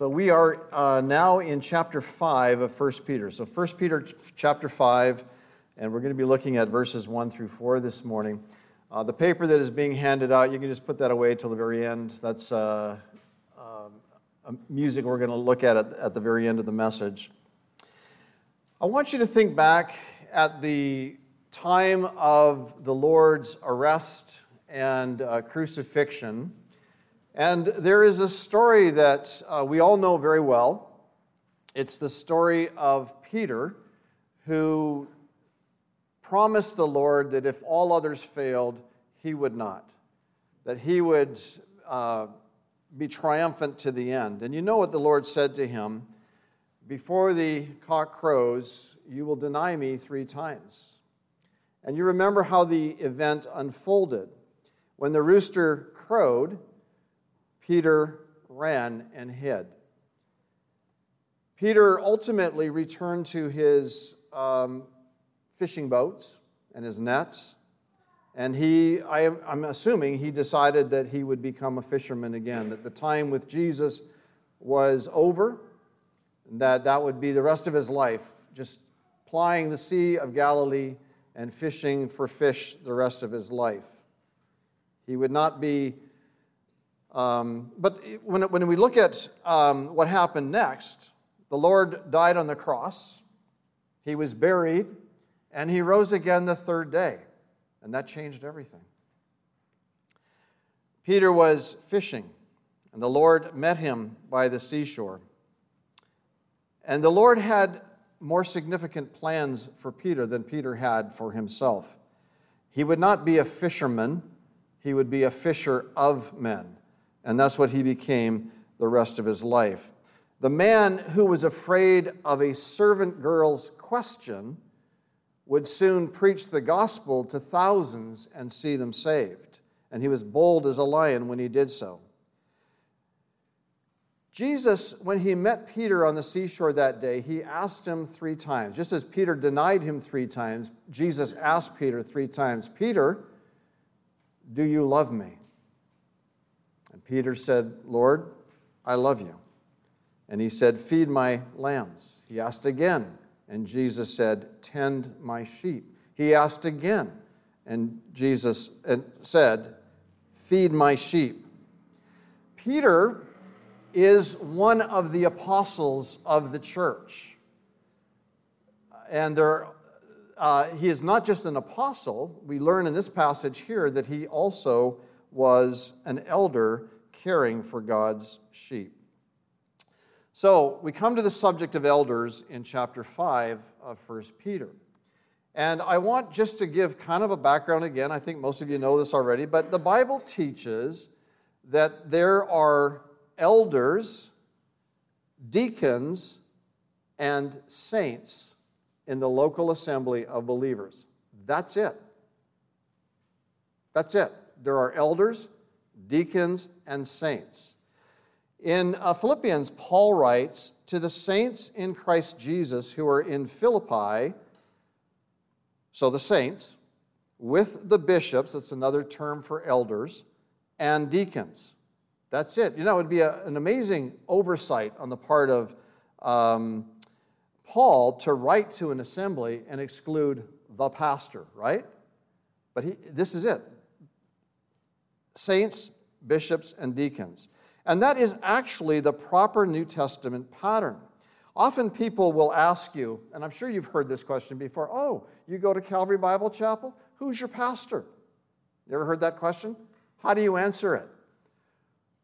So we are uh, now in chapter 5 of 1 Peter. So 1 Peter chapter 5, and we're going to be looking at verses 1 through 4 this morning. Uh, the paper that is being handed out, you can just put that away till the very end. That's uh, um, music we're going to look at at, at the very end of the message. I want you to think back at the time of the Lord's arrest and uh, crucifixion and there is a story that uh, we all know very well. It's the story of Peter, who promised the Lord that if all others failed, he would not, that he would uh, be triumphant to the end. And you know what the Lord said to him Before the cock crows, you will deny me three times. And you remember how the event unfolded. When the rooster crowed, Peter ran and hid. Peter ultimately returned to his um, fishing boats and his nets, and he, I am, I'm assuming, he decided that he would become a fisherman again, that the time with Jesus was over, that that would be the rest of his life, just plying the Sea of Galilee and fishing for fish the rest of his life. He would not be um, but when, when we look at um, what happened next, the Lord died on the cross, he was buried, and he rose again the third day. And that changed everything. Peter was fishing, and the Lord met him by the seashore. And the Lord had more significant plans for Peter than Peter had for himself. He would not be a fisherman, he would be a fisher of men. And that's what he became the rest of his life. The man who was afraid of a servant girl's question would soon preach the gospel to thousands and see them saved. And he was bold as a lion when he did so. Jesus, when he met Peter on the seashore that day, he asked him three times. Just as Peter denied him three times, Jesus asked Peter three times Peter, do you love me? Peter said, Lord, I love you. And he said, Feed my lambs. He asked again, and Jesus said, Tend my sheep. He asked again, and Jesus said, Feed my sheep. Peter is one of the apostles of the church. And there, uh, he is not just an apostle. We learn in this passage here that he also was an elder caring for God's sheep. So we come to the subject of elders in chapter 5 of 1 Peter. And I want just to give kind of a background again. I think most of you know this already, but the Bible teaches that there are elders, deacons, and saints in the local assembly of believers. That's it. That's it there are elders, deacons, and saints. In uh, Philippians, Paul writes, To the saints in Christ Jesus who are in Philippi, so the saints, with the bishops, that's another term for elders, and deacons. That's it. You know, it would be a, an amazing oversight on the part of um, Paul to write to an assembly and exclude the pastor, right? But he, this is it saints, bishops, and deacons. And that is actually the proper New Testament pattern. Often people will ask you, and I'm sure you've heard this question before oh, you go to Calvary Bible Chapel? Who's your pastor? You ever heard that question? How do you answer it?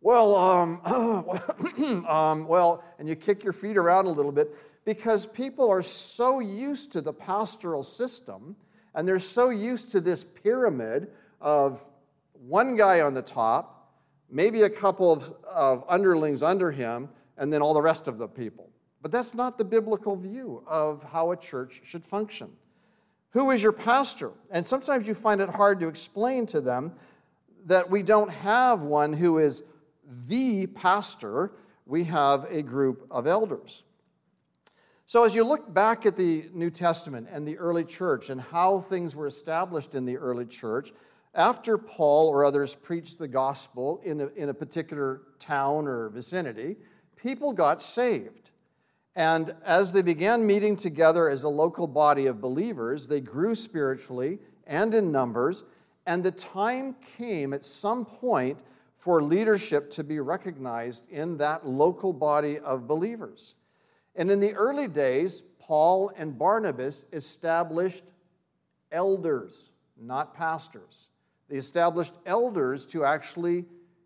Well, um, um, well, and you kick your feet around a little bit because people are so used to the pastoral system and they're so used to this pyramid of one guy on the top, maybe a couple of, of underlings under him, and then all the rest of the people. But that's not the biblical view of how a church should function. Who is your pastor? And sometimes you find it hard to explain to them that we don't have one who is the pastor, we have a group of elders. So, as you look back at the New Testament and the early church and how things were established in the early church, after Paul or others preached the gospel in a, in a particular town or vicinity, people got saved. And as they began meeting together as a local body of believers, they grew spiritually and in numbers. And the time came at some point for leadership to be recognized in that local body of believers. And in the early days, Paul and Barnabas established elders, not pastors. They established elders to actually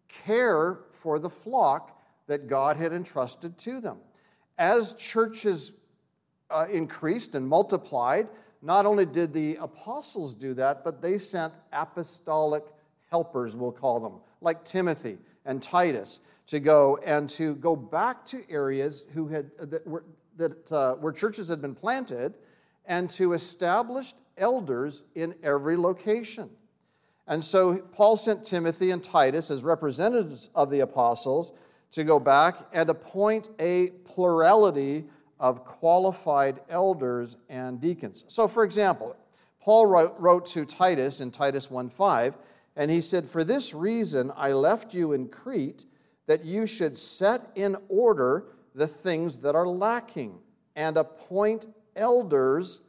care for the flock that God had entrusted to them. As churches uh, increased and multiplied, not only did the apostles do that, but they sent apostolic helpers, we'll call them, like Timothy and Titus, to go and to go back to areas who had, that were, that, uh, where churches had been planted and to establish elders in every location. And so Paul sent Timothy and Titus as representatives of the apostles to go back and appoint a plurality of qualified elders and deacons. So, for example, Paul wrote, to Titus in Titus 1:5, and he said, For this reason I left you in Crete, that you should set in order the things that are lacking, and appoint elders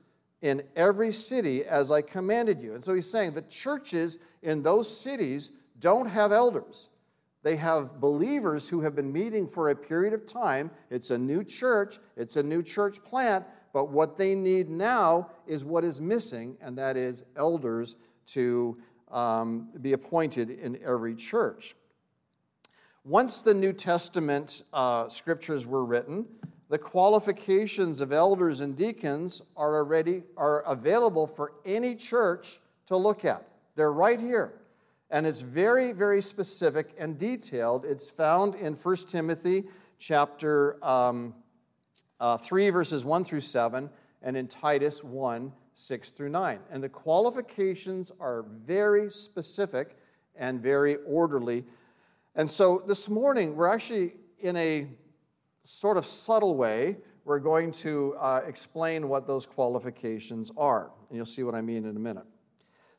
in every city as I commanded you. And so he's saying the churches in those cities don't have elders. They have believers who have been meeting for a period of time. It's a new church, it's a new church plant, but what they need now is what is missing, and that is elders to um, be appointed in every church. Once the New Testament uh, scriptures were written, the qualifications of elders and deacons are already are available for any church to look at. They're right here and it's very, very specific and detailed. It's found in 1 Timothy chapter um, uh, 3, verses 1 through 7, and in Titus 1, 6 through 9. And the qualifications are very specific and very orderly. And so this morning, we're actually in a sort of subtle way, we're going to uh, explain what those qualifications are. And you'll see what I mean in a minute.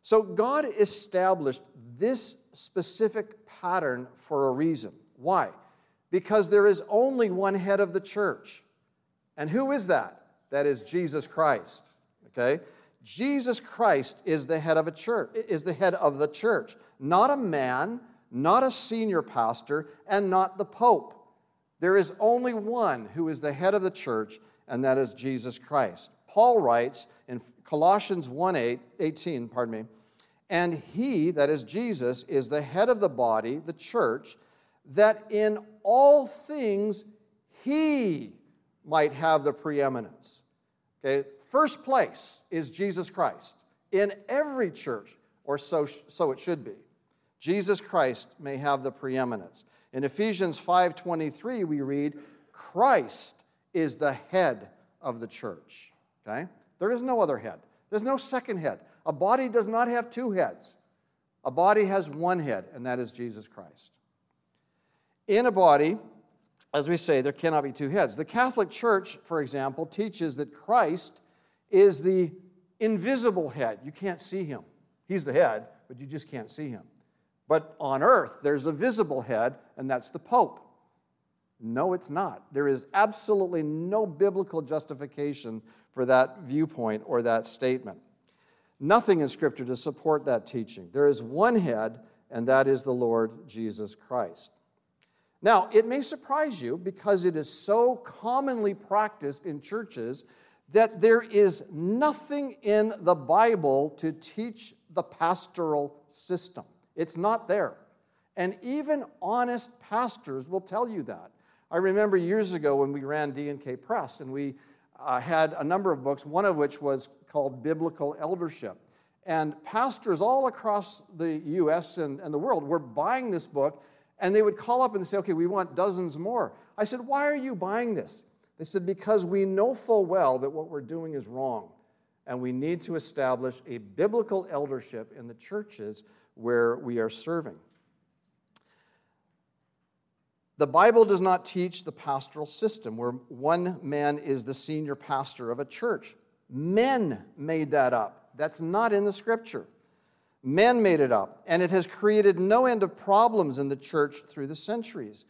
So God established this specific pattern for a reason. Why? Because there is only one head of the church. And who is that? That is Jesus Christ. Okay? Jesus Christ is the head of a church, is the head of the church, not a man, not a senior pastor, and not the pope. There is only one who is the head of the church, and that is Jesus Christ. Paul writes in Colossians 1 8, 18, pardon me, and he, that is Jesus, is the head of the body, the church, that in all things he might have the preeminence. Okay, first place is Jesus Christ in every church, or so, so it should be. Jesus Christ may have the preeminence. In Ephesians 5:23 we read, Christ is the head of the church. Okay? There is no other head. There's no second head. A body does not have two heads. A body has one head, and that is Jesus Christ. In a body, as we say, there cannot be two heads. The Catholic Church, for example, teaches that Christ is the invisible head. You can't see him. He's the head, but you just can't see him. But on earth, there's a visible head, and that's the Pope. No, it's not. There is absolutely no biblical justification for that viewpoint or that statement. Nothing in Scripture to support that teaching. There is one head, and that is the Lord Jesus Christ. Now, it may surprise you because it is so commonly practiced in churches that there is nothing in the Bible to teach the pastoral system. It's not there. And even honest pastors will tell you that. I remember years ago when we ran D&K Press and we uh, had a number of books, one of which was called Biblical Eldership. And pastors all across the US and, and the world were buying this book, and they would call up and say, Okay, we want dozens more. I said, Why are you buying this? They said, Because we know full well that what we're doing is wrong, and we need to establish a biblical eldership in the churches where we are serving. The Bible does not teach the pastoral system where one man is the senior pastor of a church. Men made that up. That's not in the scripture. Men made it up, and it has created no end of problems in the church through the centuries.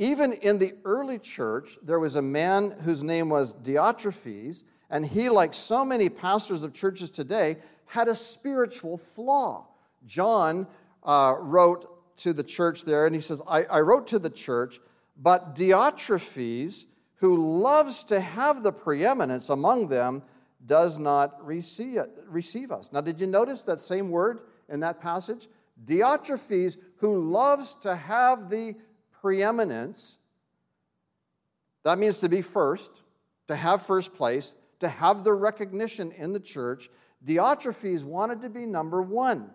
even in the early church, there was a man whose name was Diotrephes, and he, like so many pastors of churches today, had a spiritual flaw. John uh, wrote to the church there, and he says, I, I wrote to the church, but Diotrephes, who loves to have the preeminence among them, does not receive, receive us. Now, did you notice that same word in that passage? Diotrephes, who loves to have the preeminence. That means to be first, to have first place, to have the recognition in the church. Diotrephes wanted to be number one.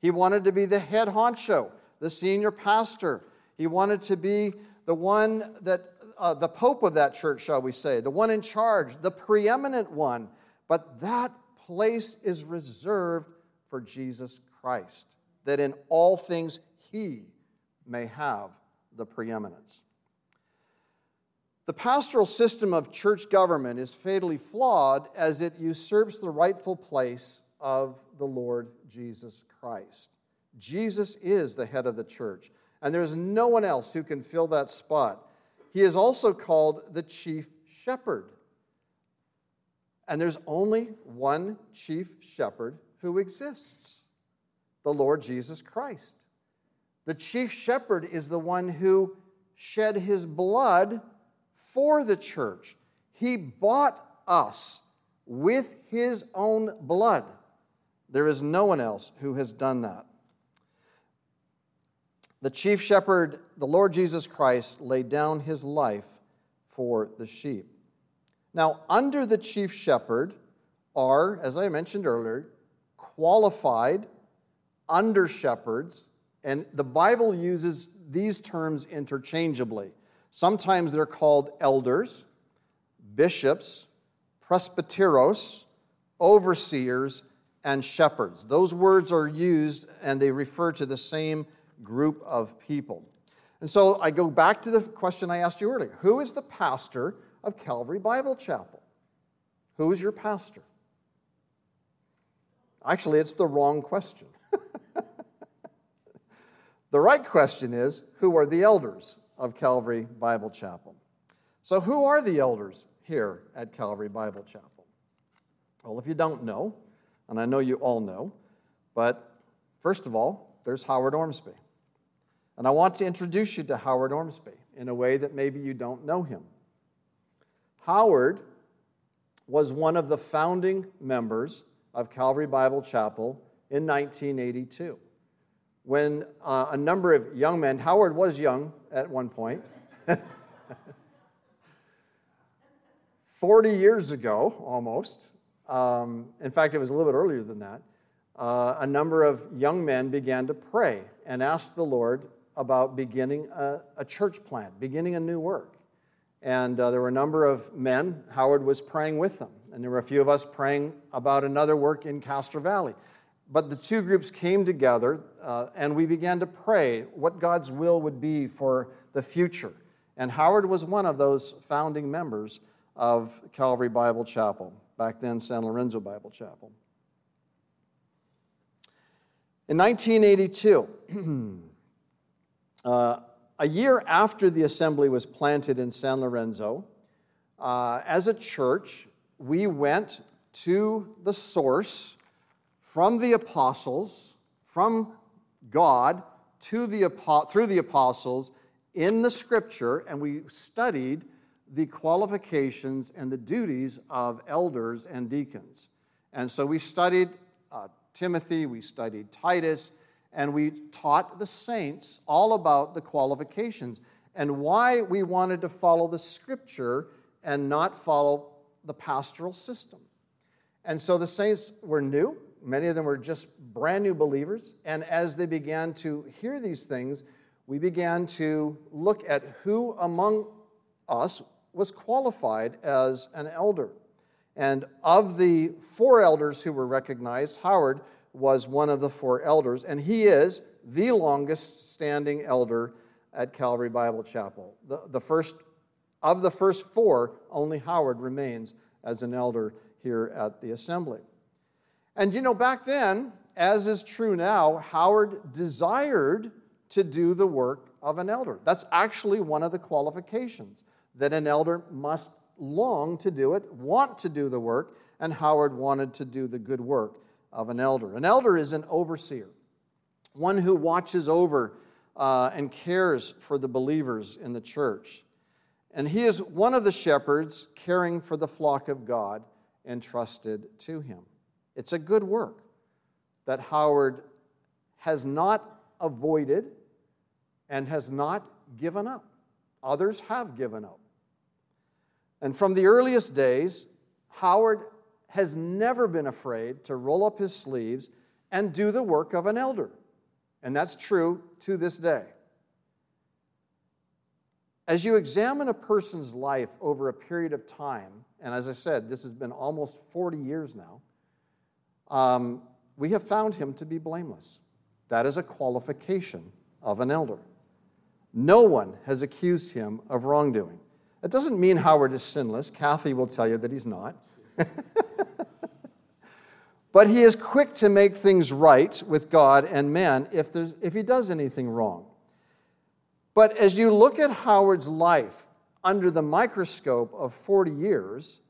He wanted to be the head honcho, the senior pastor. He wanted to be the one that, uh, the pope of that church, shall we say, the one in charge, the preeminent one. But that place is reserved for Jesus Christ, that in all things he may have the preeminence. The pastoral system of church government is fatally flawed as it usurps the rightful place of the Lord Jesus Christ. Jesus is the head of the church, and there's no one else who can fill that spot. He is also called the chief shepherd. And there's only one chief shepherd who exists the Lord Jesus Christ. The chief shepherd is the one who shed his blood for the church. He bought us with his own blood. There is no one else who has done that. The chief shepherd, the Lord Jesus Christ, laid down his life for the sheep. Now, under the chief shepherd are, as I mentioned earlier, qualified under shepherds and the Bible uses these terms interchangeably. Sometimes they're called elders, bishops, presbyteros, overseers, and shepherds. Those words are used and they refer to the same group of people. And so I go back to the question I asked you earlier Who is the pastor of Calvary Bible Chapel? Who is your pastor? Actually, it's the wrong question. The right question is who are the elders of Calvary Bible Chapel? So, who are the elders here at Calvary Bible Chapel? Well, if you don't know, and I know you all know, but first of all, there's Howard Ormsby. And I want to introduce you to Howard Ormsby in a way that maybe you don't know him. Howard was one of the founding members of Calvary Bible Chapel in 1982 when uh, a number of young men, Howard was young at one point, 40 years ago almost, um, in fact, it was a little bit earlier than that, uh, a number of young men began to pray and ask the Lord about beginning a, a church plant, beginning a new work. And uh, there were a number of men, Howard was praying with them. And there were a few of us praying about another work in Castro Valley but the two groups came together uh, and we began to pray what God's will would be for the future. And Howard was one of those founding members of Calvary Bible Chapel, back then San Lorenzo Bible Chapel. In 1982, uh, a year after the assembly was planted in San Lorenzo, uh, as a church, we went to the source from the apostles, from God to the, through the apostles in the scripture, and we studied the qualifications and the duties of elders and deacons. And so we studied uh, Timothy, we studied Titus, and we taught the saints all about the qualifications and why we wanted to follow the scripture and not follow the pastoral system. And so the saints were new, Many of them were just brand new believers. And as they began to hear these things, we began to look at who among us was qualified as an elder. And of the four elders who were recognized, Howard was one of the four elders, and he is the longest standing elder at Calvary Bible Chapel. The, the first, of the first four, only Howard remains as an elder here at the assembly. And you know, back then, as is true now, Howard desired to do the work of an elder. That's actually one of the qualifications that an elder must long to do it, want to do the work, and Howard wanted to do the good work of an elder. An elder is an overseer, one who watches over uh, and cares for the believers in the church. And he is one of the shepherds caring for the flock of God entrusted to him. It's a good work that Howard has not avoided and has not given up. Others have given up. And from the earliest days, Howard has never been afraid to roll up his sleeves and do the work of an elder. And that's true to this day. As you examine a person's life over a period of time, and as I said, this has been almost 40 years now, um, we have found him to be blameless. That is a qualification of an elder. No one has accused him of wrongdoing. That doesn't mean Howard is sinless. Kathy will tell you that he's not. but he is quick to make things right with God and man if, if he does anything wrong. But as you look at Howard's life under the microscope of 40 years,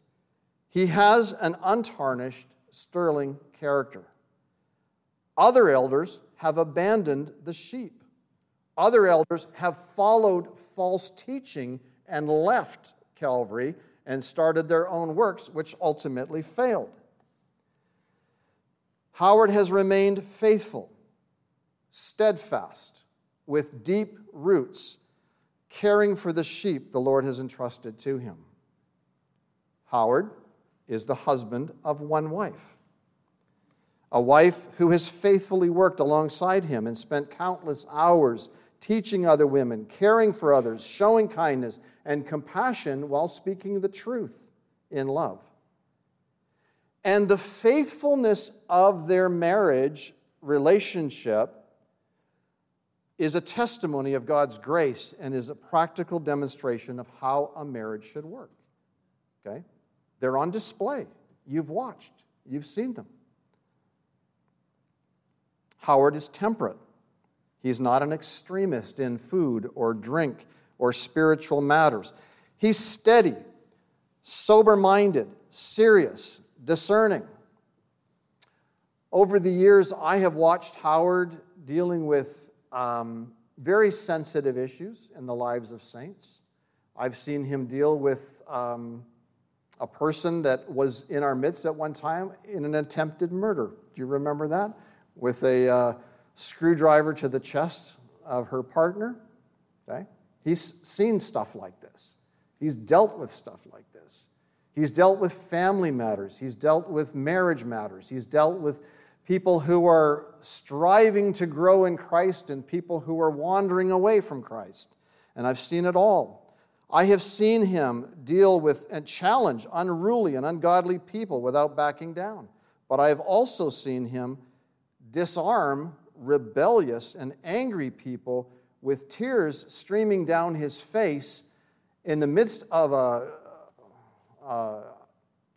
he has an untarnished, sterling character. Other elders have abandoned the sheep. Other elders have followed false teaching and left Calvary and started their own works, which ultimately failed. Howard has remained faithful, steadfast, with deep roots, caring for the sheep the Lord has entrusted to him. Howard is the husband of one wife, a wife who has faithfully worked alongside him and spent countless hours teaching other women, caring for others, showing kindness and compassion while speaking the truth in love. And the faithfulness of their marriage relationship is a testimony of God's grace and is a practical demonstration of how a marriage should work. Okay? They're on display. You've watched, you've seen them. Howard is temperate. He's not an extremist in food or drink or spiritual matters. He's steady, sober minded, serious, discerning. Over the years, I have watched Howard dealing with um, very sensitive issues in the lives of saints. I've seen him deal with um, a person that was in our midst at one time in an attempted murder. Do you remember that? With a uh, screwdriver to the chest of her partner. Okay? He's seen stuff like this. He's dealt with stuff like this. He's dealt with family matters. He's dealt with marriage matters. He's dealt with people who are striving to grow in Christ and people who are wandering away from Christ. And I've seen it all. I have seen him deal with and challenge unruly and ungodly people without backing down. But I have also seen him disarm rebellious and angry people with tears streaming down his face in the midst of a,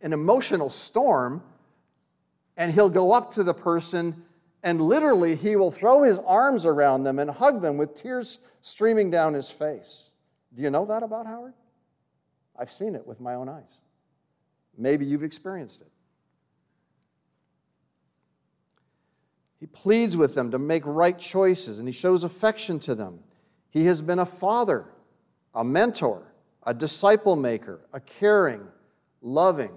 an emotional storm. And he'll go up to the person and literally he will throw his arms around them and hug them with tears streaming down his face. Do you know that about Howard? I've seen it with my own eyes. Maybe you've experienced it. He pleads with them to make right choices and he shows affection to them. He has been a father, a mentor, a disciple maker, a caring, loving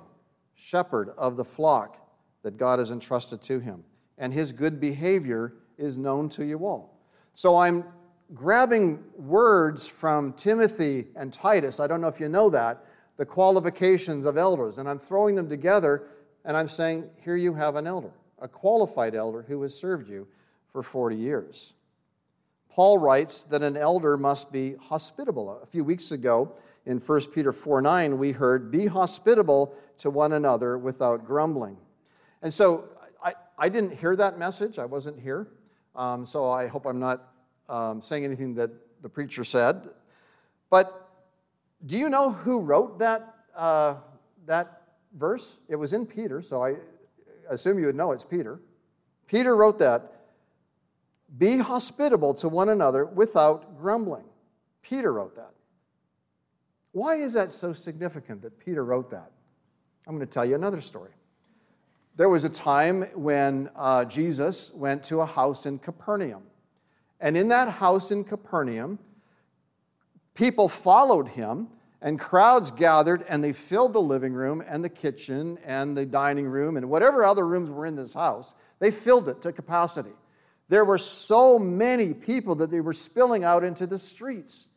shepherd of the flock that God has entrusted to him. And his good behavior is known to you all. So I'm grabbing words from Timothy and Titus. I don't know if you know that, the qualifications of elders. And I'm throwing them together and I'm saying, here you have an elder a qualified elder who has served you for 40 years. Paul writes that an elder must be hospitable. A few weeks ago in 1 Peter 4 9, we heard, Be hospitable to one another without grumbling. And so I, I didn't hear that message, I wasn't here. Um, so I hope I'm not um, saying anything that the preacher said. But do you know who wrote that, uh, that verse? It was in Peter, so I, assume you would know it's Peter. Peter wrote that. Be hospitable to one another without grumbling. Peter wrote that. Why is that so significant that Peter wrote that? I'm going to tell you another story. There was a time when uh, Jesus went to a house in Capernaum. And in that house in Capernaum, people followed him, and crowds gathered, and they filled the living room and the kitchen and the dining room and whatever other rooms were in this house. They filled it to capacity. There were so many people that they were spilling out into the streets.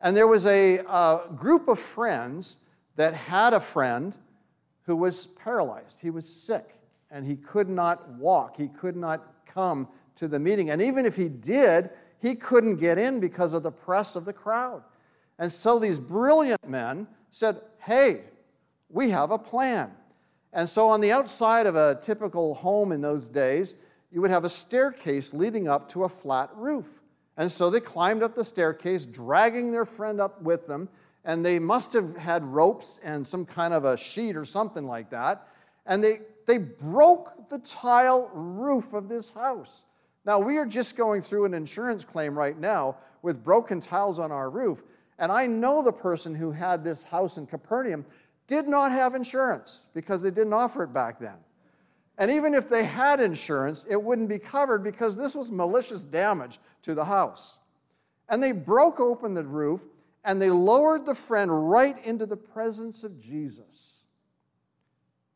And there was a, a group of friends that had a friend who was paralyzed. He was sick and he could not walk. He could not come to the meeting. And even if he did, he couldn't get in because of the press of the crowd. And so these brilliant men said, Hey, we have a plan. And so on the outside of a typical home in those days, you would have a staircase leading up to a flat roof. And so they climbed up the staircase, dragging their friend up with them. And they must have had ropes and some kind of a sheet or something like that. And they, they broke the tile roof of this house. Now, we are just going through an insurance claim right now with broken tiles on our roof. And I know the person who had this house in Capernaum did not have insurance because they didn't offer it back then. And even if they had insurance, it wouldn't be covered because this was malicious damage to the house. And they broke open the roof and they lowered the friend right into the presence of Jesus.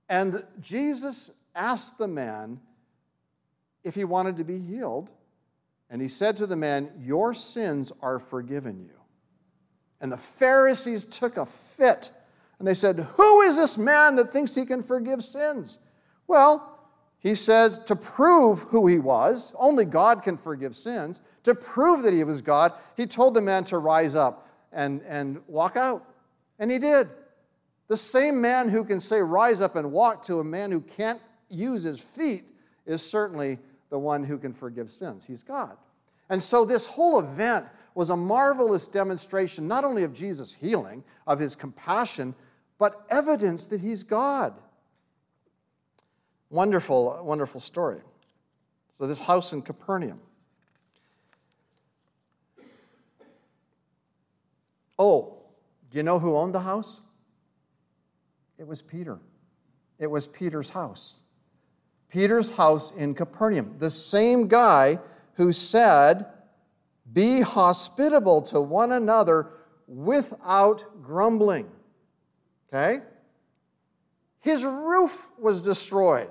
And Jesus asked the man if he wanted to be healed. And he said to the man, Your sins are forgiven you. And the Pharisees took a fit and they said, Who is this man that thinks he can forgive sins? Well, he said to prove who he was, only God can forgive sins. To prove that he was God, he told the man to rise up and, and walk out. And he did. The same man who can say, rise up and walk to a man who can't use his feet is certainly the one who can forgive sins. He's God. And so this whole event was a marvelous demonstration not only of Jesus' healing, of his compassion, but evidence that he's God. Wonderful, wonderful story. So, this house in Capernaum. Oh, do you know who owned the house? It was Peter. It was Peter's house. Peter's house in Capernaum. The same guy who said, Be hospitable to one another without grumbling. Okay? His roof was destroyed.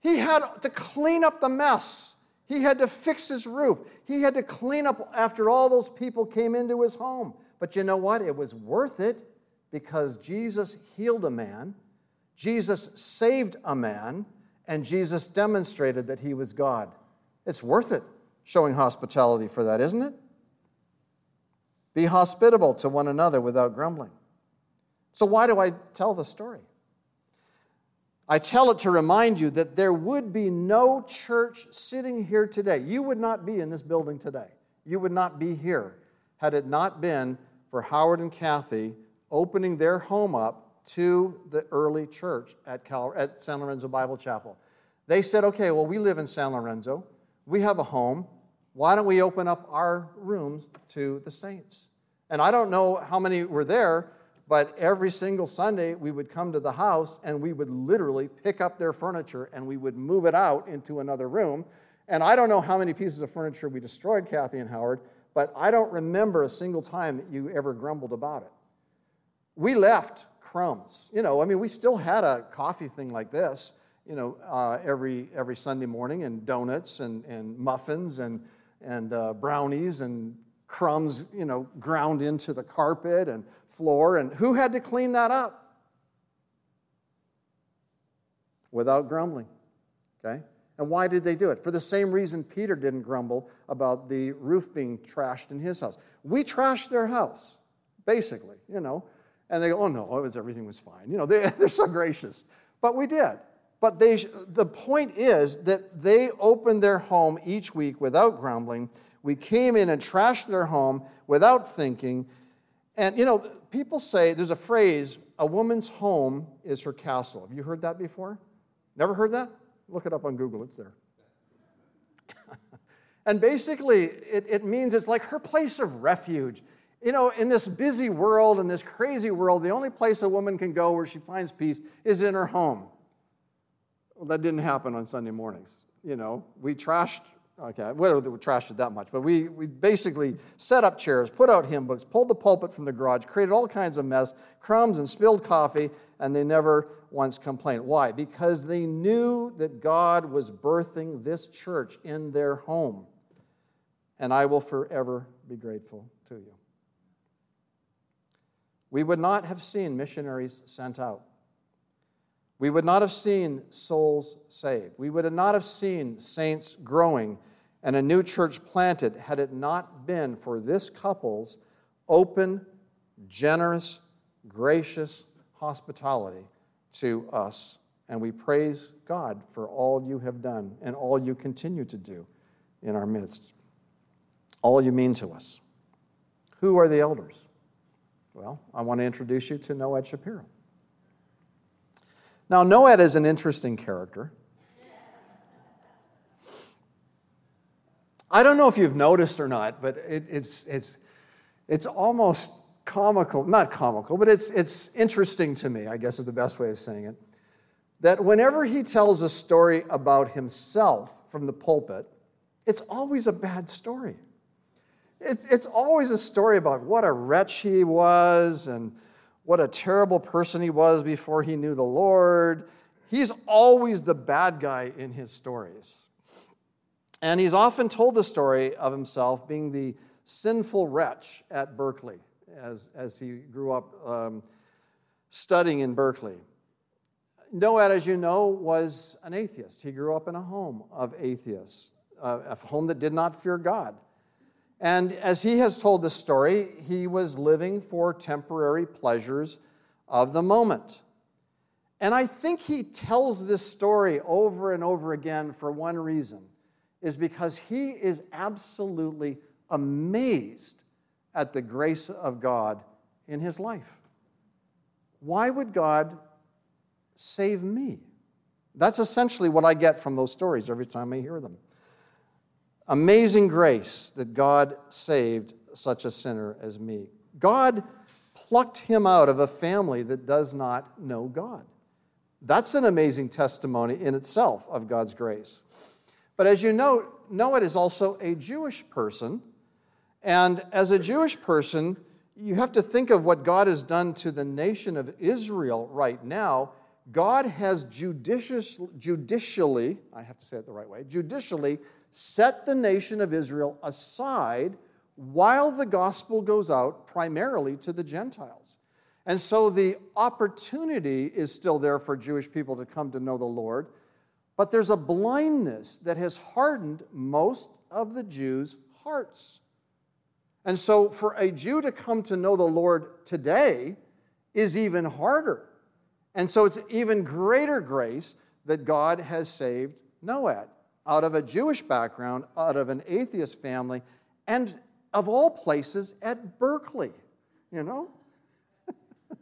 He had to clean up the mess. He had to fix his roof. He had to clean up after all those people came into his home. But you know what? It was worth it because Jesus healed a man, Jesus saved a man, and Jesus demonstrated that he was God. It's worth it showing hospitality for that, isn't it? Be hospitable to one another without grumbling. So, why do I tell the story? I tell it to remind you that there would be no church sitting here today. You would not be in this building today. You would not be here had it not been for Howard and Kathy opening their home up to the early church at, Cal- at San Lorenzo Bible Chapel. They said, okay, well, we live in San Lorenzo, we have a home. Why don't we open up our rooms to the saints? And I don't know how many were there, but every single Sunday, we would come to the house and we would literally pick up their furniture and we would move it out into another room. And I don't know how many pieces of furniture we destroyed, Kathy and Howard, but I don't remember a single time that you ever grumbled about it. We left crumbs. You know, I mean, we still had a coffee thing like this, you know, uh, every, every Sunday morning, and donuts and, and muffins and, and uh, brownies and crumbs, you know, ground into the carpet and floor. And who had to clean that up? Without grumbling. Okay? And why did they do it? For the same reason Peter didn't grumble about the roof being trashed in his house. We trashed their house, basically, you know. And they go, oh no, was, everything was fine. You know, they, they're so gracious. But we did. But they, the point is that they opened their home each week without grumbling. We came in and trashed their home without thinking. And, you know, people say there's a phrase, a woman's home is her castle. Have you heard that before? Never heard that? Look it up on Google, it's there. and basically, it, it means it's like her place of refuge. You know, in this busy world, in this crazy world, the only place a woman can go where she finds peace is in her home. Well, that didn't happen on Sunday mornings. You know, we trashed Okay, whether we trashed it that much, but we, we basically set up chairs, put out hymn books, pulled the pulpit from the garage, created all kinds of mess, crumbs and spilled coffee, and they never once complained. Why? Because they knew that God was birthing this church in their home. And I will forever be grateful to you. We would not have seen missionaries sent out. We would not have seen souls saved. We would not have seen saints growing and a new church planted had it not been for this couple's open, generous, gracious hospitality to us. And we praise God for all you have done and all you continue to do in our midst. All you mean to us. Who are the elders? Well, I want to introduce you to Noed Shapiro. Now, Noed is an interesting character. I don't know if you've noticed or not, but it, it's, it's, it's almost comical, not comical, but it's, it's interesting to me, I guess is the best way of saying it, that whenever he tells a story about himself from the pulpit, it's always a bad story. It's, it's always a story about what a wretch he was and what a terrible person he was before he knew the Lord. He's always the bad guy in his stories. And he's often told the story of himself being the sinful wretch at Berkeley as, as he grew up um, studying in Berkeley. Noed, as you know, was an atheist. He grew up in a home of atheists, uh, a home that did not fear God. And as he has told this story, he was living for temporary pleasures of the moment. And I think he tells this story over and over again for one reason is because he is absolutely amazed at the grace of God in his life. Why would God save me? That's essentially what I get from those stories every time I hear them. Amazing grace that God saved such a sinner as me. God plucked him out of a family that does not know God. That's an amazing testimony in itself of God's grace. But as you know, Noah is also a Jewish person. And as a Jewish person, you have to think of what God has done to the nation of Israel right now. God has judicious, judicially, I have to say it the right way, judicially set the nation of Israel aside while the gospel goes out primarily to the Gentiles. And so the opportunity is still there for Jewish people to come to know the Lord, but there's a blindness that has hardened most of the Jews' hearts. And so for a Jew to come to know the Lord today is even harder. And so it's even greater grace that God has saved Noah out of a Jewish background, out of an atheist family, and of all places at Berkeley, you know?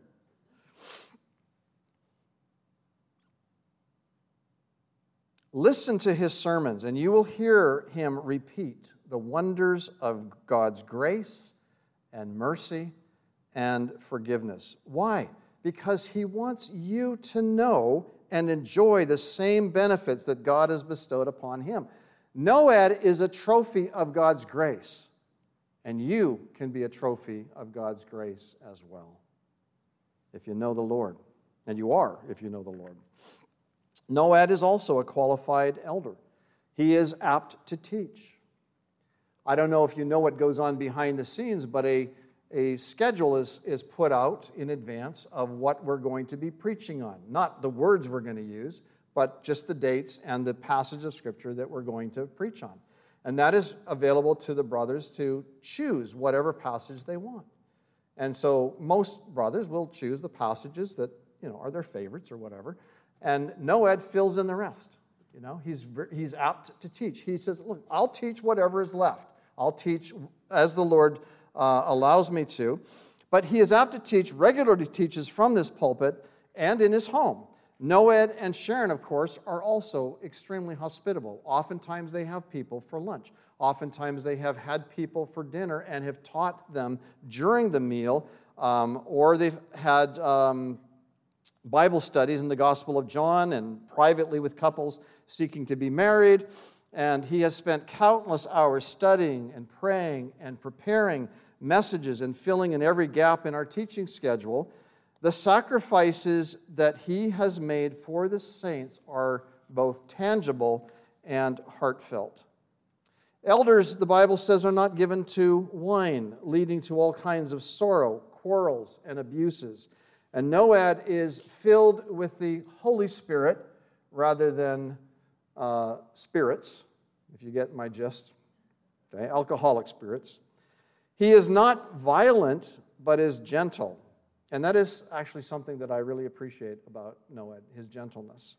Listen to his sermons, and you will hear him repeat the wonders of God's grace and mercy and forgiveness. Why? Because he wants you to know and enjoy the same benefits that God has bestowed upon him. Noed is a trophy of God's grace, and you can be a trophy of God's grace as well if you know the Lord. And you are if you know the Lord. Noed is also a qualified elder, he is apt to teach. I don't know if you know what goes on behind the scenes, but a a schedule is, is put out in advance of what we're going to be preaching on. Not the words we're going to use, but just the dates and the passage of Scripture that we're going to preach on. And that is available to the brothers to choose whatever passage they want. And so most brothers will choose the passages that you know are their favorites or whatever. And Noed fills in the rest. You know, he's, he's apt to teach. He says, Look, I'll teach whatever is left. I'll teach as the Lord uh, allows me to. But he is apt to teach, regularly teaches from this pulpit and in his home. Noed and Sharon, of course, are also extremely hospitable. Oftentimes they have people for lunch. Oftentimes they have had people for dinner and have taught them during the meal, um, or they've had um, Bible studies in the Gospel of John and privately with couples seeking to be married. And he has spent countless hours studying and praying and preparing messages and filling in every gap in our teaching schedule. The sacrifices that he has made for the saints are both tangible and heartfelt. Elders, the Bible says, are not given to wine, leading to all kinds of sorrow, quarrels, and abuses. And Noad is filled with the Holy Spirit rather than uh, spirits, if you get my gist, okay, alcoholic spirits. He is not violent, but is gentle. And that is actually something that I really appreciate about Noed, his gentleness.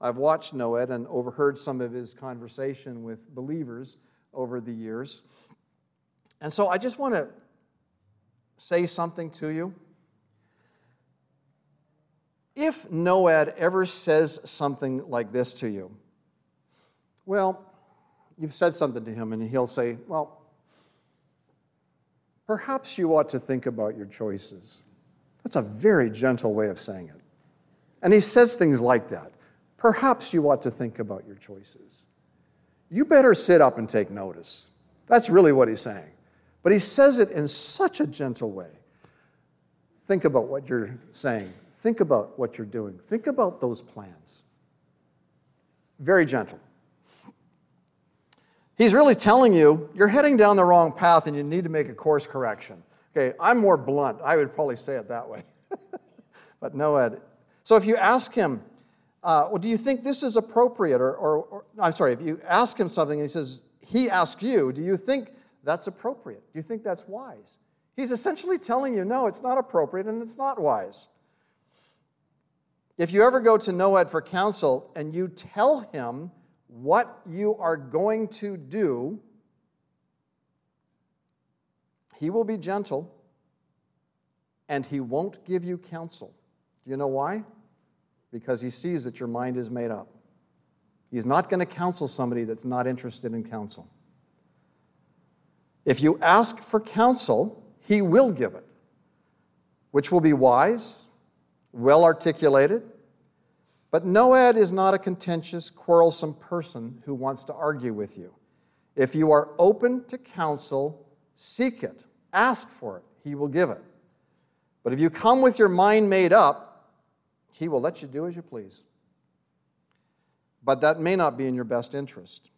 I've watched Noed and overheard some of his conversation with believers over the years. And so I just want to say something to you. If Noed ever says something like this to you, well, you've said something to him, and he'll say, Well, perhaps you ought to think about your choices. That's a very gentle way of saying it. And he says things like that. Perhaps you ought to think about your choices. You better sit up and take notice. That's really what he's saying. But he says it in such a gentle way. Think about what you're saying. Think about what you're doing. Think about those plans. Very gentle. He's really telling you you're heading down the wrong path and you need to make a course correction. Okay, I'm more blunt. I would probably say it that way. but no, Ed. So if you ask him, uh, well, do you think this is appropriate? Or, or, or, I'm sorry, if you ask him something and he says, he asks you, do you think that's appropriate? Do you think that's wise? He's essentially telling you, no, it's not appropriate and it's not wise. If you ever go to Noed for counsel and you tell him what you are going to do, he will be gentle and he won't give you counsel. Do you know why? Because he sees that your mind is made up. He's not going to counsel somebody that's not interested in counsel. If you ask for counsel, he will give it, which will be wise, well articulated, but Noed is not a contentious, quarrelsome person who wants to argue with you. If you are open to counsel, seek it, ask for it, he will give it. But if you come with your mind made up, he will let you do as you please. But that may not be in your best interest.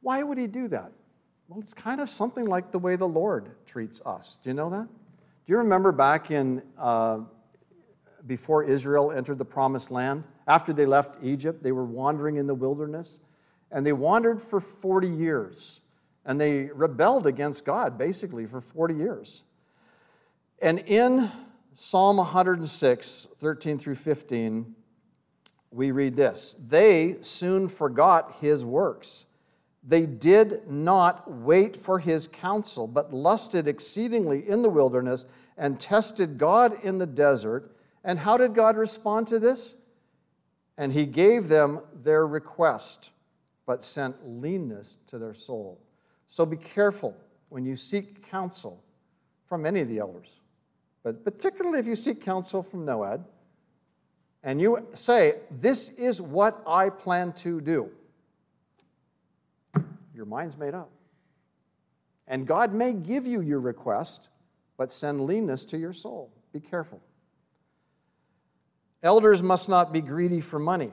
Why would he do that? Well, it's kind of something like the way the Lord treats us. Do you know that? Do you remember back in uh, before Israel entered the promised land. After they left Egypt, they were wandering in the wilderness, and they wandered for 40 years. And they rebelled against God basically for 40 years. And in Psalm 106, 13 through 15, we read this They soon forgot his works. They did not wait for his counsel, but lusted exceedingly in the wilderness and tested God in the desert. And how did God respond to this? And he gave them their request, but sent leanness to their soul. So be careful when you seek counsel from any of the elders, but particularly if you seek counsel from Noad and you say, This is what I plan to do. Your mind's made up. And God may give you your request, but send leanness to your soul. Be careful. Elders must not be greedy for money.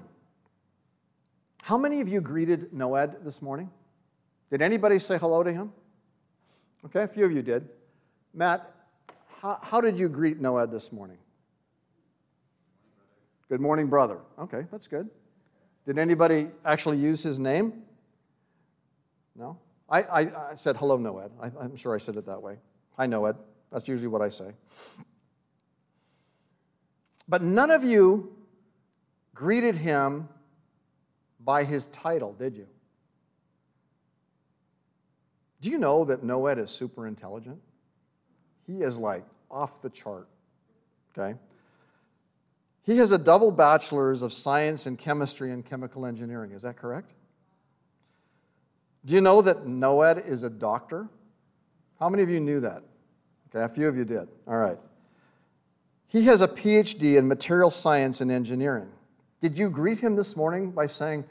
How many of you greeted Noed this morning? Did anybody say hello to him? Okay, a few of you did. Matt, how, how did you greet Noed this morning? Good morning, brother. Okay, that's good. Did anybody actually use his name? No? I, I, I said hello, Noed. I, I'm sure I said it that way. Hi, Noed. That's usually what I say. But none of you greeted him by his title, did you? Do you know that Noed is super intelligent? He is like off the chart, okay? He has a double bachelor's of science in chemistry and chemical engineering. Is that correct? Do you know that Noed is a doctor? How many of you knew that? Okay, a few of you did. All right. He has a PhD in material science and engineering. Did you greet him this morning by saying,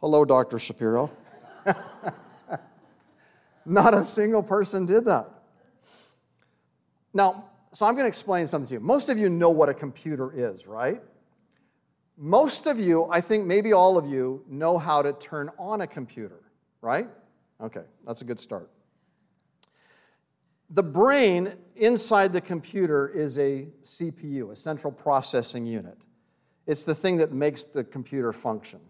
Hello, Dr. Shapiro? Not a single person did that. Now, so I'm going to explain something to you. Most of you know what a computer is, right? Most of you, I think maybe all of you, know how to turn on a computer, right? Okay, that's a good start. The brain inside the computer is a CPU, a central processing unit. It's the thing that makes the computer function.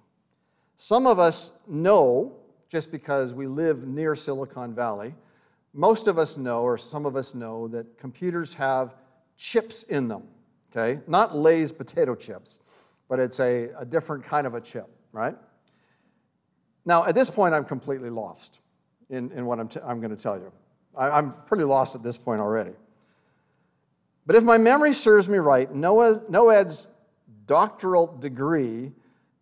Some of us know, just because we live near Silicon Valley, most of us know, or some of us know, that computers have chips in them, okay? Not Lay's potato chips, but it's a, a different kind of a chip, right? Now, at this point, I'm completely lost in, in what I'm, t- I'm going to tell you. I'm pretty lost at this point already. But if my memory serves me right, Noed's doctoral degree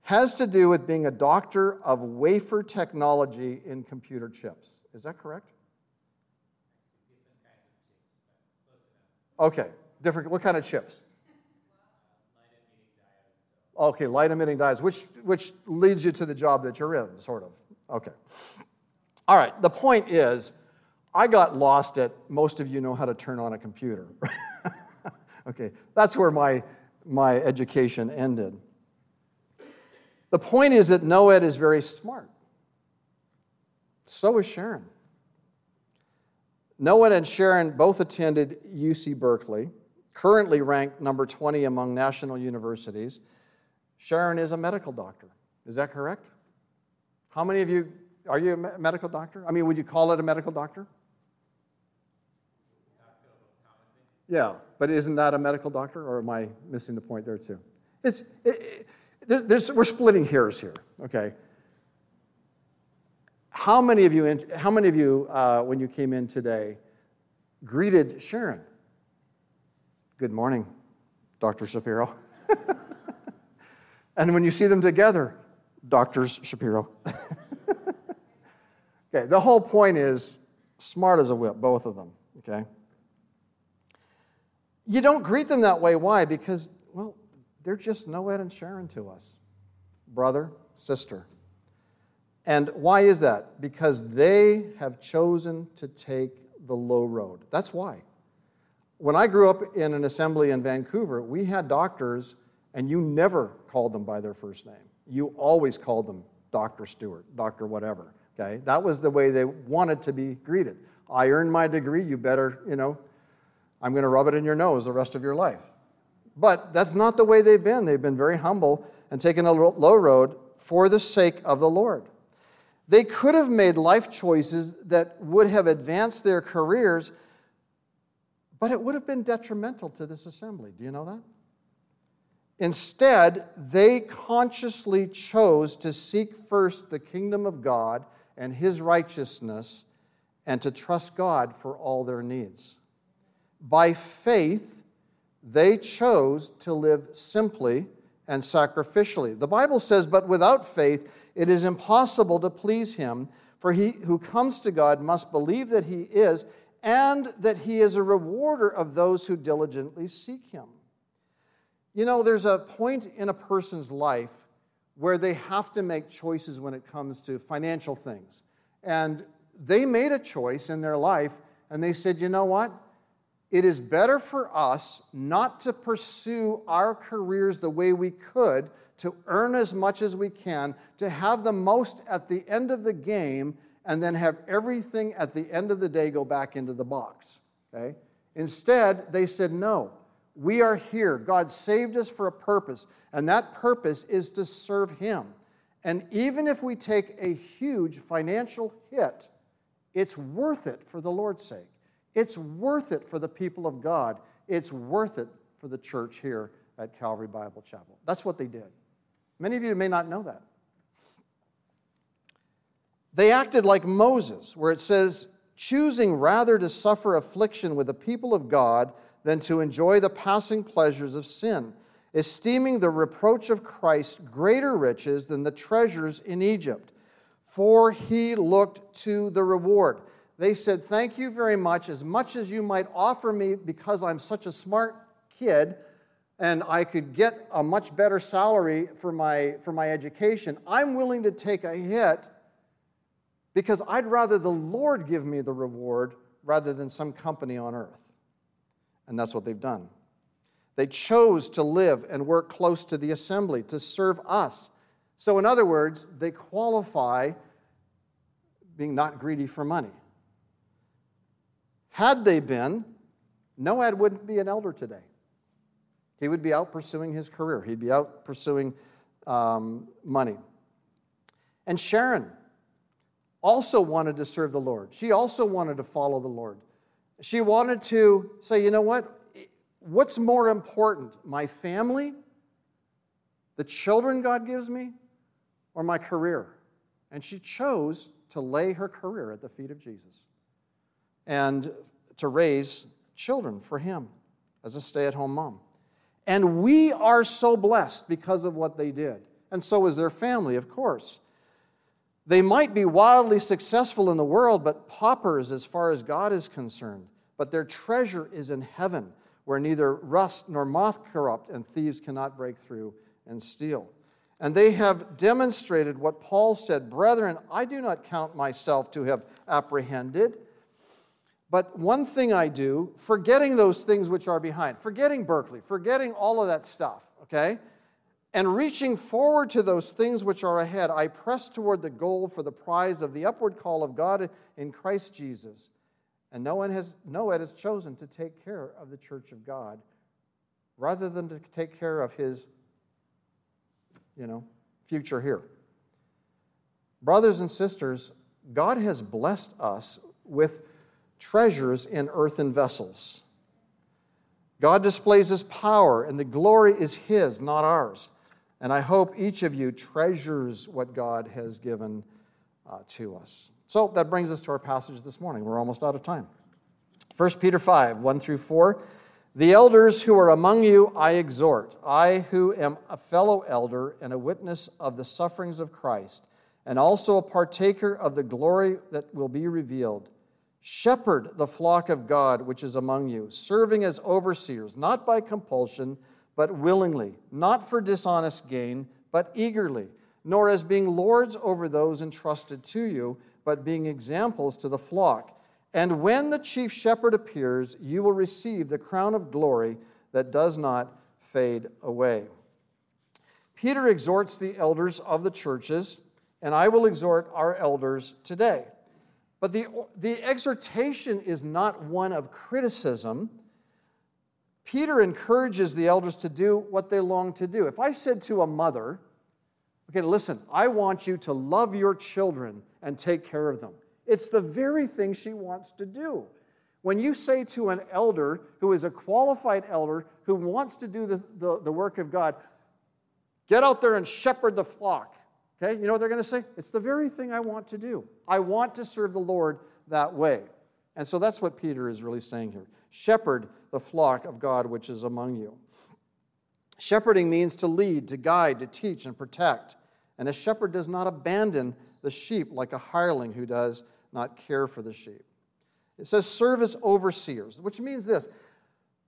has to do with being a doctor of wafer technology in computer chips. Is that correct? Okay, different. What kind of chips? Okay, light emitting diodes, which, which leads you to the job that you're in, sort of. Okay. All right, the point is, I got lost at most of you know how to turn on a computer. okay, that's where my, my education ended. The point is that Noed is very smart. So is Sharon. Noed and Sharon both attended UC Berkeley, currently ranked number 20 among national universities. Sharon is a medical doctor. Is that correct? How many of you are you a medical doctor? I mean, would you call it a medical doctor? Yeah, but isn't that a medical doctor, or am I missing the point there too? It's, it, it, we're splitting hairs here, okay? How many of you, how many of you uh, when you came in today, greeted Sharon? Good morning, Dr. Shapiro. and when you see them together, Doctors Shapiro. okay, the whole point is smart as a whip, both of them, okay? You don't greet them that way. Why? Because, well, they're just Noed and Sharon to us brother, sister. And why is that? Because they have chosen to take the low road. That's why. When I grew up in an assembly in Vancouver, we had doctors, and you never called them by their first name. You always called them Dr. Stewart, Dr. whatever. Okay? That was the way they wanted to be greeted. I earned my degree, you better, you know, I'm going to rub it in your nose the rest of your life. But that's not the way they've been. They've been very humble and taken a low road for the sake of the Lord. They could have made life choices that would have advanced their careers, but it would have been detrimental to this assembly. Do you know that? Instead, they consciously chose to seek first the kingdom of God and his righteousness and to trust God for all their needs. By faith, they chose to live simply and sacrificially. The Bible says, But without faith, it is impossible to please him, for he who comes to God must believe that he is, and that he is a rewarder of those who diligently seek him. You know, there's a point in a person's life where they have to make choices when it comes to financial things. And they made a choice in their life, and they said, you know what? It is better for us not to pursue our careers the way we could to earn as much as we can, to have the most at the end of the game, and then have everything at the end of the day go back into the box. Okay? Instead, they said, no, we are here. God saved us for a purpose, and that purpose is to serve Him. And even if we take a huge financial hit, it's worth it for the Lord's sake. It's worth it for the people of God. It's worth it for the church here at Calvary Bible Chapel. That's what they did. Many of you may not know that. They acted like Moses, where it says, choosing rather to suffer affliction with the people of God than to enjoy the passing pleasures of sin. esteeming the reproach of Christ greater riches than the treasures in Egypt, for he looked to the reward. They said, Thank you very much. As much as you might offer me because I'm such a smart kid and I could get a much better salary for my, for my education, I'm willing to take a hit because I'd rather the Lord give me the reward rather than some company on earth. And that's what they've done. They chose to live and work close to the assembly, to serve us. So, in other words, they qualify being not greedy for money. Had they been, Noad wouldn't be an elder today. He would be out pursuing his career, he'd be out pursuing um, money. And Sharon also wanted to serve the Lord. She also wanted to follow the Lord. She wanted to say, you know what? What's more important, my family, the children God gives me, or my career? And she chose to lay her career at the feet of Jesus and to raise children for him as a stay at home mom. And we are so blessed because of what they did. And so is their family, of course. They might be wildly successful in the world, but paupers as far as God is concerned. But their treasure is in heaven where neither rust nor moth corrupt, and thieves cannot break through and steal. And they have demonstrated what Paul said Brethren, I do not count myself to have apprehended. But one thing I do, forgetting those things which are behind, forgetting Berkeley, forgetting all of that stuff, okay? And reaching forward to those things which are ahead, I press toward the goal for the prize of the upward call of God in Christ Jesus. And no one has, Noah has chosen to take care of the church of God rather than to take care of his, you know, future here. Brothers and sisters, God has blessed us with treasures in earthen vessels. God displays his power, and the glory is his, not ours. And I hope each of you treasures what God has given uh, to us. So that brings us to our passage this morning. We're almost out of time. 1 Peter 5, 1 through 4. The elders who are among you I exhort, I who am a fellow elder and a witness of the sufferings of Christ, and also a partaker of the glory that will be revealed. Shepherd the flock of God which is among you, serving as overseers, not by compulsion, but willingly, not for dishonest gain, but eagerly, nor as being lords over those entrusted to you but being examples to the flock. And when the chief shepherd appears, you will receive the crown of glory that does not fade away. Peter exhorts the elders of the churches, and I will exhort our elders today. But the, the exhortation is not one of criticism. Peter encourages the elders to do what they long to do. If I said to a mother, okay, listen, I want you to love your children and take care of them. It's the very thing she wants to do. When you say to an elder who is a qualified elder who wants to do the, the, the work of God, get out there and shepherd the flock, okay, you know what they're going to say? It's the very thing I want to do. I want to serve the Lord that way. And so that's what Peter is really saying here shepherd the flock of God which is among you. Shepherding means to lead, to guide, to teach, and protect. And a shepherd does not abandon the sheep like a hireling who does not care for the sheep. It says service overseers, which means this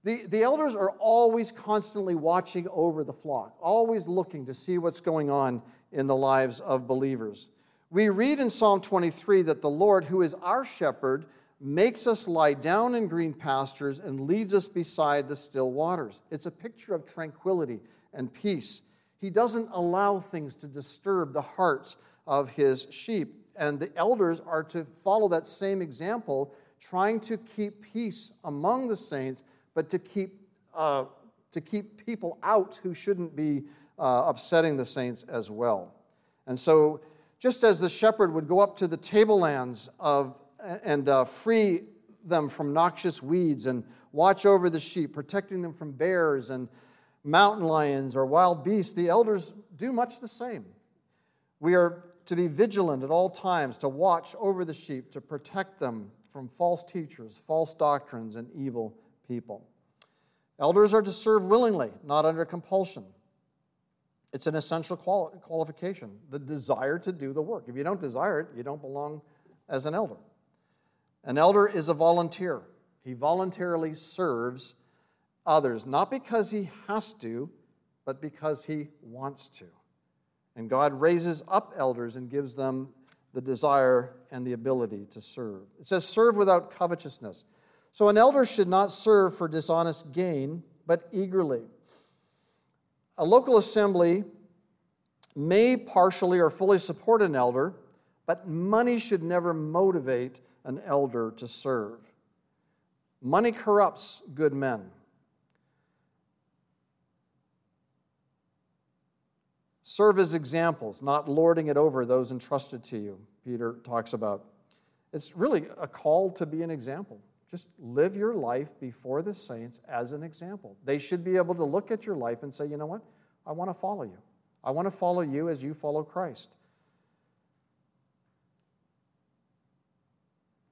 the, the elders are always constantly watching over the flock, always looking to see what's going on in the lives of believers. We read in Psalm 23 that the Lord, who is our shepherd, makes us lie down in green pastures and leads us beside the still waters. It's a picture of tranquility and peace. He doesn't allow things to disturb the hearts of his sheep. And the elders are to follow that same example, trying to keep peace among the saints, but to keep, uh, to keep people out who shouldn't be uh, upsetting the saints as well. And so, just as the shepherd would go up to the tablelands of, and uh, free them from noxious weeds and watch over the sheep, protecting them from bears and mountain lions or wild beasts, the elders do much the same. We are to be vigilant at all times, to watch over the sheep, to protect them from false teachers, false doctrines, and evil people. Elders are to serve willingly, not under compulsion. It's an essential quali- qualification, the desire to do the work. If you don't desire it, you don't belong as an elder. An elder is a volunteer, he voluntarily serves others, not because he has to, but because he wants to. And God raises up elders and gives them the desire and the ability to serve. It says, serve without covetousness. So an elder should not serve for dishonest gain, but eagerly. A local assembly may partially or fully support an elder, but money should never motivate an elder to serve. Money corrupts good men. Serve as examples, not lording it over those entrusted to you, Peter talks about. It's really a call to be an example. Just live your life before the saints as an example. They should be able to look at your life and say, you know what? I want to follow you. I want to follow you as you follow Christ.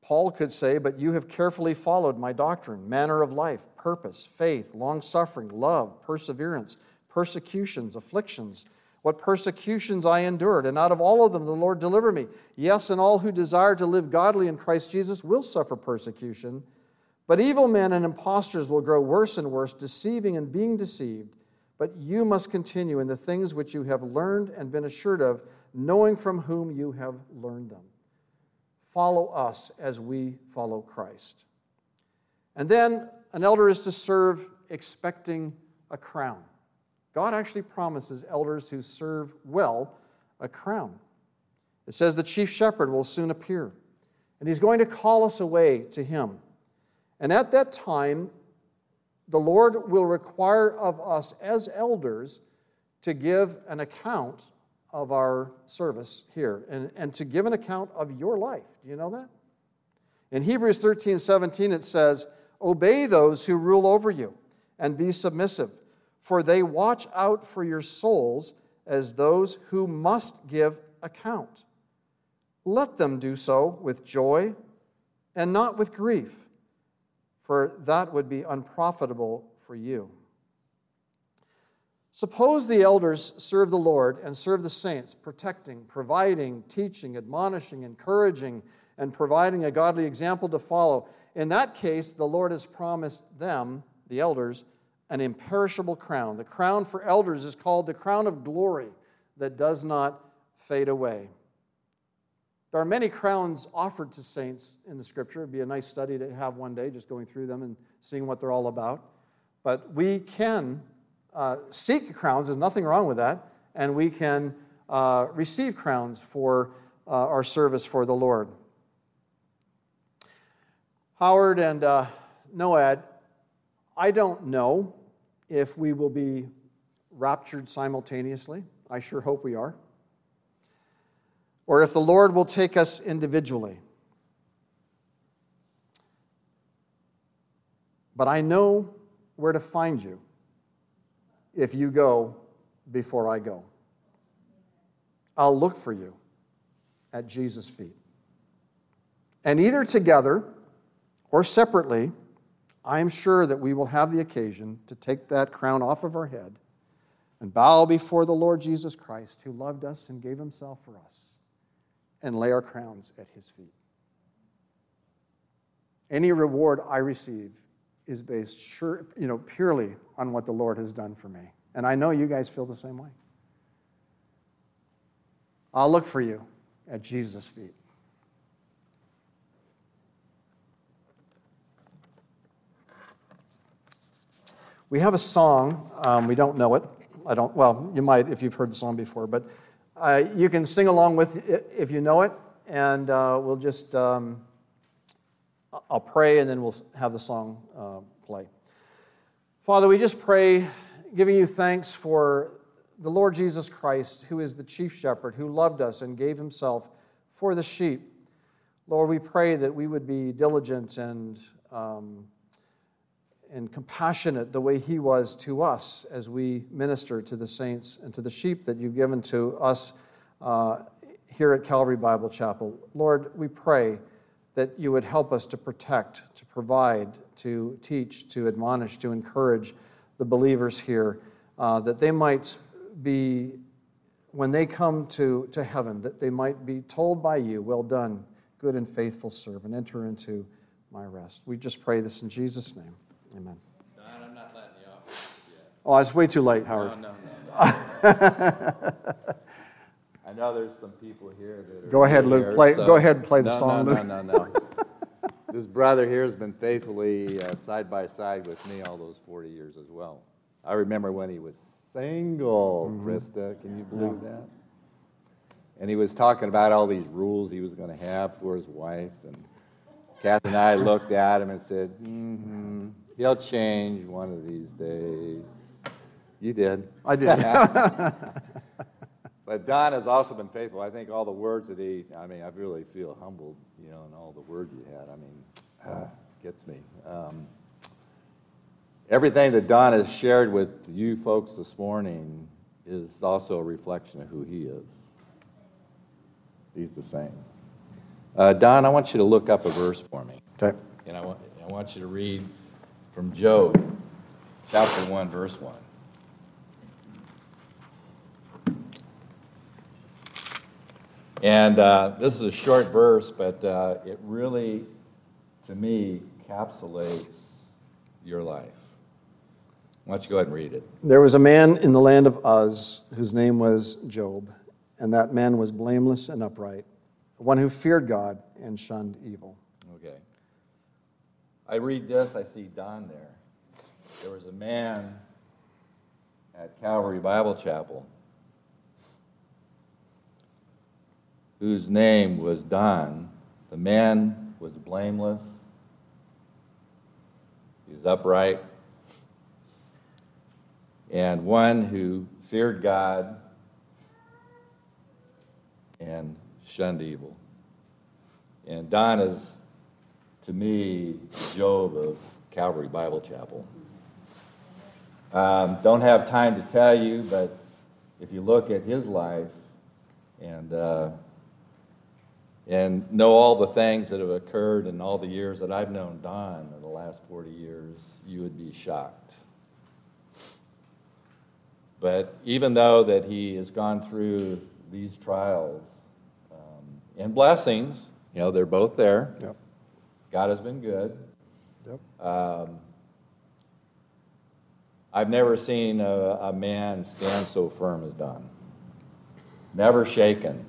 Paul could say, But you have carefully followed my doctrine, manner of life, purpose, faith, long suffering, love, perseverance, persecutions, afflictions what persecutions I endured, and out of all of them the Lord delivered me. Yes, and all who desire to live godly in Christ Jesus will suffer persecution. But evil men and impostors will grow worse and worse, deceiving and being deceived. But you must continue in the things which you have learned and been assured of, knowing from whom you have learned them. Follow us as we follow Christ. And then an elder is to serve expecting a crown. God actually promises elders who serve well a crown. It says the chief shepherd will soon appear, and he's going to call us away to him. And at that time, the Lord will require of us as elders to give an account of our service here and, and to give an account of your life. Do you know that? In Hebrews 13 17, it says, Obey those who rule over you and be submissive for they watch out for your souls as those who must give account. Let them do so with joy and not with grief, for that would be unprofitable for you. Suppose the elders serve the Lord and serve the saints, protecting, providing, teaching, admonishing, encouraging, and providing a godly example to follow. In that case, the Lord has promised them, the elders, an imperishable crown. The crown for elders is called the crown of glory that does not fade away. There are many crowns offered to saints in the scripture. It'd be a nice study to have one day, just going through them and seeing what they're all about. But we can uh, seek crowns, there's nothing wrong with that, and we can uh, receive crowns for uh, our service for the Lord. Howard and uh, Noad, I don't know if we will be raptured simultaneously. I sure hope we are. Or if the Lord will take us individually. But I know where to find you if you go before I go. I'll look for you at Jesus' feet. And either together or separately, I am sure that we will have the occasion to take that crown off of our head and bow before the Lord Jesus Christ, who loved us and gave himself for us, and lay our crowns at his feet. Any reward I receive is based sure, you know, purely on what the Lord has done for me. And I know you guys feel the same way. I'll look for you at Jesus' feet. We have a song. Um, we don't know it. I don't, well, you might if you've heard the song before, but uh, you can sing along with it if you know it, and uh, we'll just, um, I'll pray and then we'll have the song uh, play. Father, we just pray, giving you thanks for the Lord Jesus Christ, who is the chief shepherd, who loved us and gave himself for the sheep. Lord, we pray that we would be diligent and um, and compassionate the way he was to us as we minister to the saints and to the sheep that you've given to us uh, here at Calvary Bible Chapel. Lord, we pray that you would help us to protect, to provide, to teach, to admonish, to encourage the believers here, uh, that they might be, when they come to, to heaven, that they might be told by you, Well done, good and faithful servant, enter into my rest. We just pray this in Jesus' name. Amen. Don, I'm not letting you off yet. Oh, it's way too late, Howard. No, no, no. I know there's some people here that are. Go ahead, Luke. here, Play- so- go ahead and play the No, song, No, Luke. no, no, no. This brother here has been faithfully uh, side by side with me all those 40 years as well. I remember when he was single, Mm-hmm. Krista. Can you believe that? And he was talking about all these rules he was going to have for his wife. And Kath and I looked at him and said, mm-hmm, he'll change one of these days. You did. I did. But Don has also been faithful. I think all the words that he, I mean, I really feel humbled, you know, in all the words you had. I mean, uh, gets me. Um, everything that Don has shared with you folks this morning is also a reflection of who he is. He's the same. Uh, Don, I want you to look up a verse for me. Okay. And I want, I want you to read from Job, chapter 1, verse 1. And uh, this is a short verse, but uh, it really, to me, encapsulates your life. Why don't you go ahead and read it? There was a man in the land of Uz whose name was Job, and that man was blameless and upright, one who feared God and shunned evil. Okay. I read this, I see Don there. There was a man at Calvary Bible Chapel whose name was Don. The man was blameless, he was upright, and one who feared God and shunned evil. And Don is, to me, Job of Calvary Bible Chapel. Um, don't have time to tell you, but if you look at his life and uh, and know all the things that have occurred in all the years that I've known Don in the last 40 years, you would be shocked. But even though that he has gone through these trials and blessings, you know, they're both there. Yep. God has been good. Yep. Um, I've never seen a, a man stand so firm as Don. Never shaken,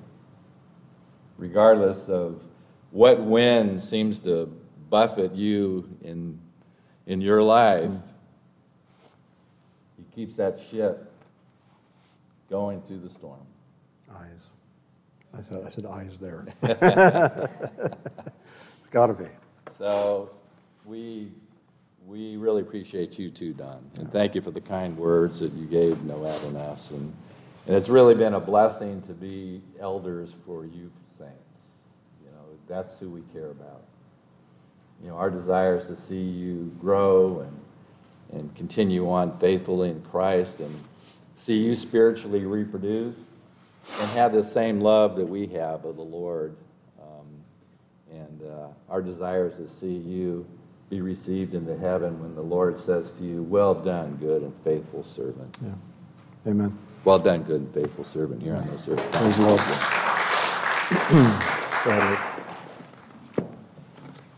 regardless of what wind seems to buffet you in, in your life. He keeps that ship going through the storm. Eyes. I said, I said eyes there. it's got to be. So we, we really appreciate you too, Don. And thank you for the kind words that you gave Noab and us. And, and it's really been a blessing to be elders for you saints. You know, that's who we care about. You know, our desire is to see you grow and, and continue on faithfully in Christ and see you spiritually reproduce and have the same love that we have of the Lord. Um, and uh, our desire is to see you be received into heaven when the Lord says to you, Well done, good and faithful servant. Yeah. Amen. Well done, good and faithful servant here on this earth. Praise the Lord. Go ahead, Luke.